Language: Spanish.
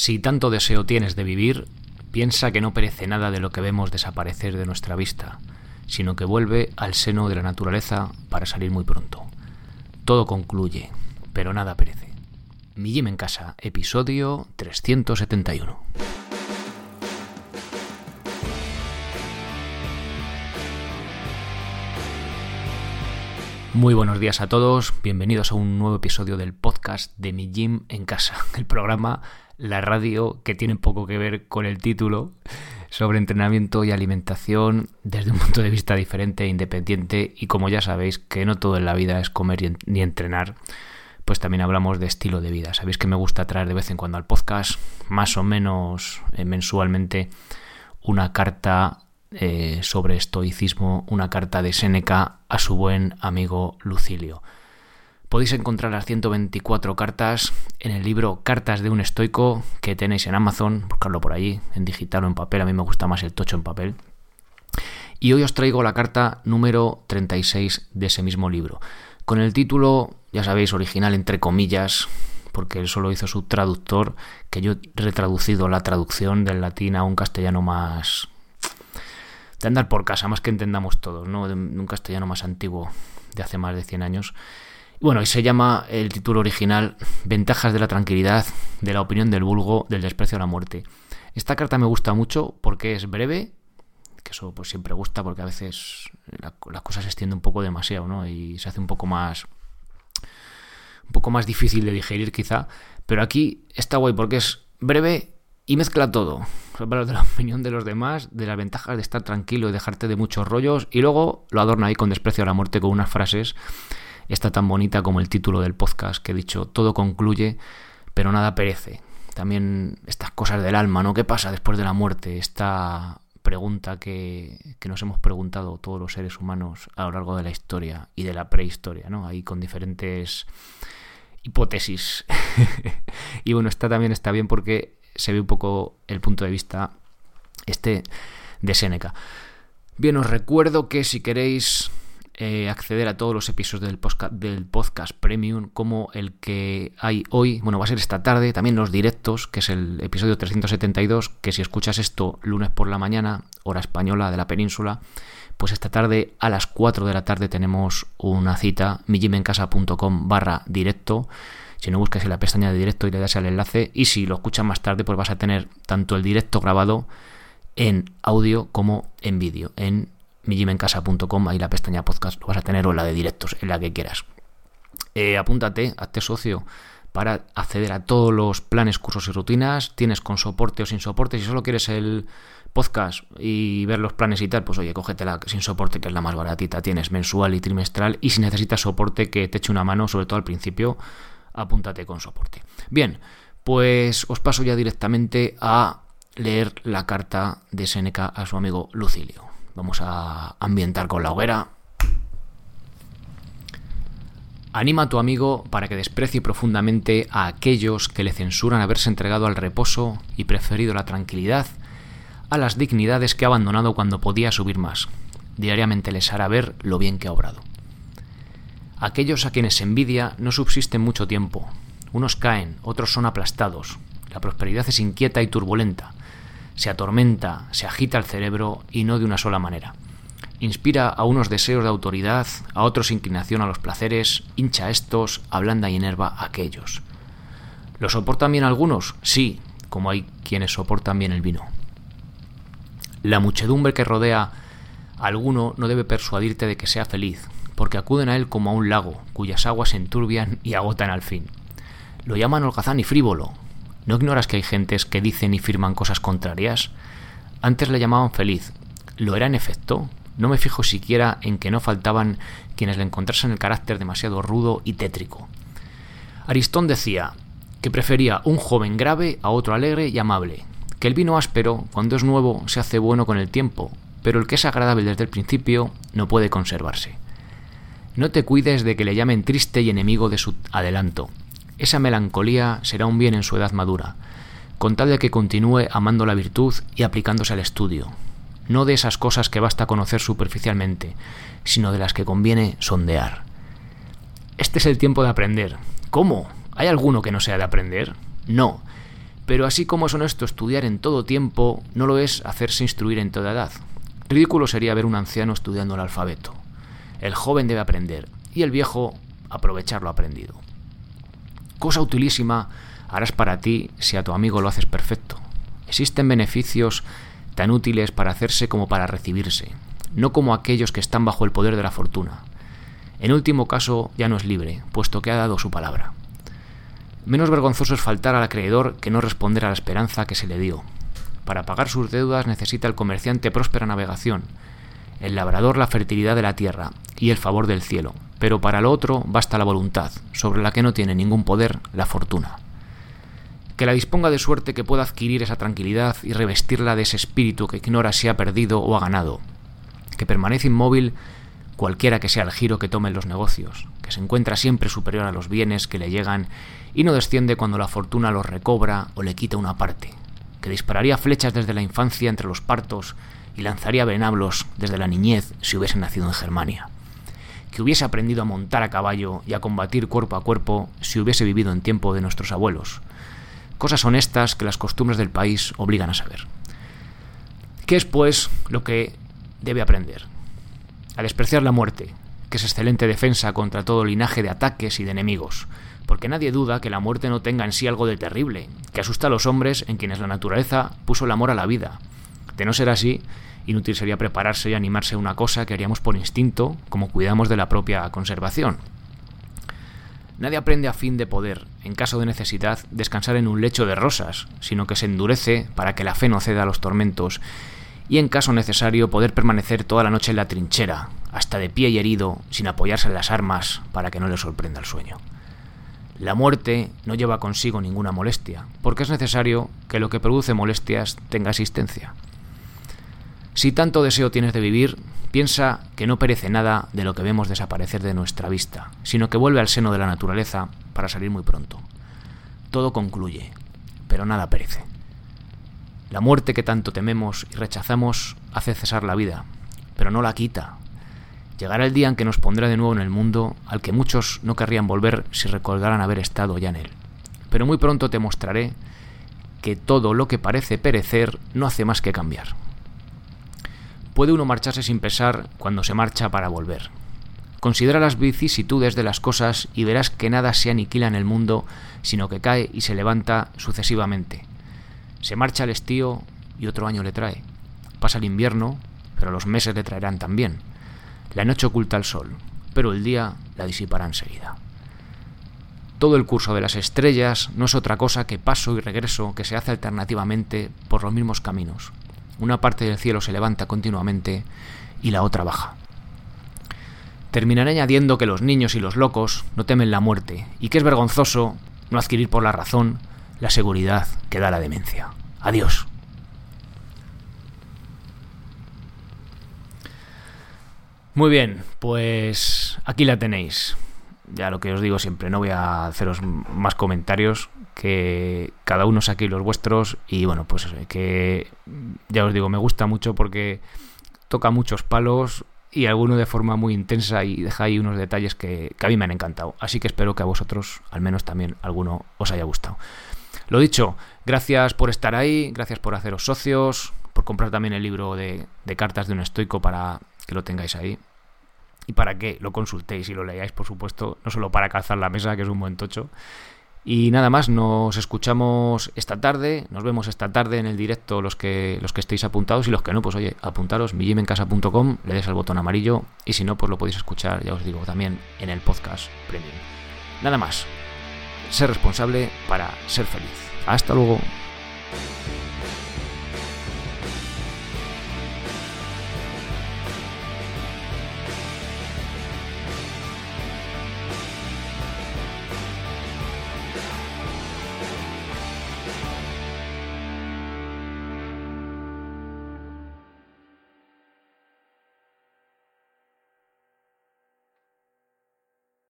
Si tanto deseo tienes de vivir, piensa que no perece nada de lo que vemos desaparecer de nuestra vista, sino que vuelve al seno de la naturaleza para salir muy pronto. Todo concluye, pero nada perece. Mi Jim en casa, episodio 371. Muy buenos días a todos, bienvenidos a un nuevo episodio del podcast de Mi Gym en casa, el programa, la radio que tiene poco que ver con el título sobre entrenamiento y alimentación desde un punto de vista diferente e independiente y como ya sabéis que no todo en la vida es comer ni entrenar, pues también hablamos de estilo de vida. Sabéis que me gusta traer de vez en cuando al podcast, más o menos eh, mensualmente, una carta eh, sobre estoicismo, una carta de Séneca a su buen amigo Lucilio. Podéis encontrar las 124 cartas en el libro Cartas de un estoico que tenéis en Amazon, buscarlo por allí, en digital o en papel, a mí me gusta más el tocho en papel. Y hoy os traigo la carta número 36 de ese mismo libro, con el título, ya sabéis, original entre comillas, porque él solo hizo su traductor, que yo he retraducido la traducción del latín a un castellano más, de andar por casa, más que entendamos todos, ¿no? De un castellano más antiguo, de hace más de 100 años. Bueno, y se llama el título original Ventajas de la tranquilidad, de la opinión del vulgo, del desprecio a la muerte. Esta carta me gusta mucho porque es breve, que eso pues siempre gusta porque a veces la, cosa se extiende un poco demasiado, ¿no? Y se hace un poco más un poco más difícil de digerir quizá, pero aquí está guay porque es breve y mezcla todo. Habla de la opinión de los demás, de las ventajas de estar tranquilo y dejarte de muchos rollos, y luego lo adorna ahí con desprecio a la muerte con unas frases. Está tan bonita como el título del podcast que he dicho, todo concluye, pero nada perece. También estas cosas del alma, ¿no? ¿Qué pasa después de la muerte? Esta pregunta que, que, nos hemos preguntado todos los seres humanos a lo largo de la historia y de la prehistoria, ¿no? Ahí con diferentes hipótesis. y bueno, esta también está bien porque se ve un poco el punto de vista este de Seneca. Bien, os recuerdo que si queréis eh, acceder a todos los episodios del podcast, Premium, como el que hay hoy, bueno, va a ser esta tarde, también los directos, que es el episodio 372, que si escuchas esto lunes por la mañana, hora española de la península, pues esta tarde a las 4 de la tarde tenemos una cita, mijimencasa.com barra directo, si no buscas en la pestaña de directo y le das al enlace, y si lo escuchas más tarde, pues vas a tener tanto el directo grabado en audio como en vídeo, en mijimencasa.com, ahí la pestaña podcast lo vas a tener o la de directos, en la que quieras. Eh, apúntate, hazte socio para acceder a todos los planes, cursos y rutinas. Tienes con soporte o sin soporte. Si solo quieres el podcast y ver los planes y tal, pues oye, cógetela sin soporte, que es la más baratita. Tienes mensual y trimestral. Y si necesitas soporte, que te eche una mano, sobre todo al principio, apúntate con soporte. Bien, pues os paso ya directamente a leer la carta de Seneca a su amigo Lucilio. Vamos a ambientar con la hoguera. Anima a tu amigo para que desprecie profundamente a aquellos que le censuran haberse entregado al reposo y preferido la tranquilidad a las dignidades que ha abandonado cuando podía subir más. Diariamente les hará ver lo bien que ha obrado. Aquellos a quienes se envidia no subsisten mucho tiempo. Unos caen, otros son aplastados. La prosperidad es inquieta y turbulenta. Se atormenta, se agita el cerebro y no de una sola manera. Inspira a unos deseos de autoridad, a otros inclinación a los placeres, hincha a estos, ablanda y enerva a aquellos. ¿Lo soportan bien algunos? Sí, como hay quienes soportan bien el vino. La muchedumbre que rodea a alguno no debe persuadirte de que sea feliz, porque acuden a él como a un lago, cuyas aguas se enturbian y agotan al fin. Lo llaman holgazán y frívolo. ¿No ignoras que hay gentes que dicen y firman cosas contrarias? Antes le llamaban feliz. ¿Lo era en efecto? No me fijo siquiera en que no faltaban quienes le encontrasen el carácter demasiado rudo y tétrico. Aristón decía que prefería un joven grave a otro alegre y amable, que el vino áspero, cuando es nuevo, se hace bueno con el tiempo, pero el que es agradable desde el principio no puede conservarse. No te cuides de que le llamen triste y enemigo de su adelanto. Esa melancolía será un bien en su edad madura, con tal de que continúe amando la virtud y aplicándose al estudio. No de esas cosas que basta conocer superficialmente, sino de las que conviene sondear. Este es el tiempo de aprender. ¿Cómo? ¿Hay alguno que no sea de aprender? No. Pero así como es honesto estudiar en todo tiempo, no lo es hacerse instruir en toda edad. Ridículo sería ver un anciano estudiando el alfabeto. El joven debe aprender y el viejo aprovechar lo aprendido. Cosa utilísima harás para ti si a tu amigo lo haces perfecto. Existen beneficios tan útiles para hacerse como para recibirse, no como aquellos que están bajo el poder de la fortuna. En último caso ya no es libre, puesto que ha dado su palabra. Menos vergonzoso es faltar al acreedor que no responder a la esperanza que se le dio. Para pagar sus deudas necesita el comerciante próspera navegación, el labrador la fertilidad de la tierra y el favor del cielo, pero para lo otro basta la voluntad, sobre la que no tiene ningún poder la fortuna. Que la disponga de suerte que pueda adquirir esa tranquilidad y revestirla de ese espíritu que ignora si ha perdido o ha ganado, que permanece inmóvil cualquiera que sea el giro que tomen los negocios, que se encuentra siempre superior a los bienes que le llegan y no desciende cuando la fortuna los recobra o le quita una parte, que dispararía flechas desde la infancia entre los partos y lanzaría venablos desde la niñez si hubiese nacido en Germania, que hubiese aprendido a montar a caballo y a combatir cuerpo a cuerpo si hubiese vivido en tiempo de nuestros abuelos, cosas honestas que las costumbres del país obligan a saber. ¿Qué es, pues, lo que debe aprender? a despreciar la muerte, que es excelente defensa contra todo linaje de ataques y de enemigos, porque nadie duda que la muerte no tenga en sí algo de terrible, que asusta a los hombres en quienes la naturaleza puso el amor a la vida. De no ser así, inútil sería prepararse y animarse a una cosa que haríamos por instinto, como cuidamos de la propia conservación. Nadie aprende a fin de poder, en caso de necesidad, descansar en un lecho de rosas, sino que se endurece para que la fe no ceda a los tormentos y en caso necesario poder permanecer toda la noche en la trinchera, hasta de pie y herido, sin apoyarse en las armas para que no le sorprenda el sueño. La muerte no lleva consigo ninguna molestia, porque es necesario que lo que produce molestias tenga existencia. Si tanto deseo tienes de vivir, piensa que no perece nada de lo que vemos desaparecer de nuestra vista, sino que vuelve al seno de la naturaleza para salir muy pronto. Todo concluye, pero nada perece. La muerte que tanto tememos y rechazamos hace cesar la vida, pero no la quita. Llegará el día en que nos pondrá de nuevo en el mundo al que muchos no querrían volver si recordaran haber estado ya en él. Pero muy pronto te mostraré que todo lo que parece perecer no hace más que cambiar. Puede uno marcharse sin pesar cuando se marcha para volver. Considera las vicisitudes de las cosas y verás que nada se aniquila en el mundo, sino que cae y se levanta sucesivamente. Se marcha el estío y otro año le trae. Pasa el invierno, pero los meses le traerán también. La noche oculta el sol, pero el día la disipará enseguida. Todo el curso de las estrellas no es otra cosa que paso y regreso que se hace alternativamente por los mismos caminos. Una parte del cielo se levanta continuamente y la otra baja. Terminaré añadiendo que los niños y los locos no temen la muerte y que es vergonzoso no adquirir por la razón la seguridad que da la demencia. Adiós. Muy bien, pues aquí la tenéis. Ya lo que os digo siempre, no voy a haceros más comentarios, que cada uno saque los vuestros y bueno, pues que ya os digo, me gusta mucho porque toca muchos palos, y alguno de forma muy intensa y deja ahí unos detalles que, que, a mí me han encantado. Así que espero que a vosotros al menos también alguno os haya gustado. Lo dicho, gracias por estar ahí, gracias por haceros socios, por comprar también el libro de, cartas de un estoico para que lo tengáis ahí. Y para que lo consultéis y lo leáis, por supuesto, no solo para calzar la mesa, que es un buen tocho. Y nada más, nos escuchamos esta tarde, nos vemos esta tarde en el directo los que, los que estéis apuntados y los que no, pues oye, apuntaros, millimencasa.com, le des al botón amarillo y si no, pues lo podéis escuchar, ya os digo, también en el podcast premium. Nada más, ser responsable para ser feliz. Hasta luego.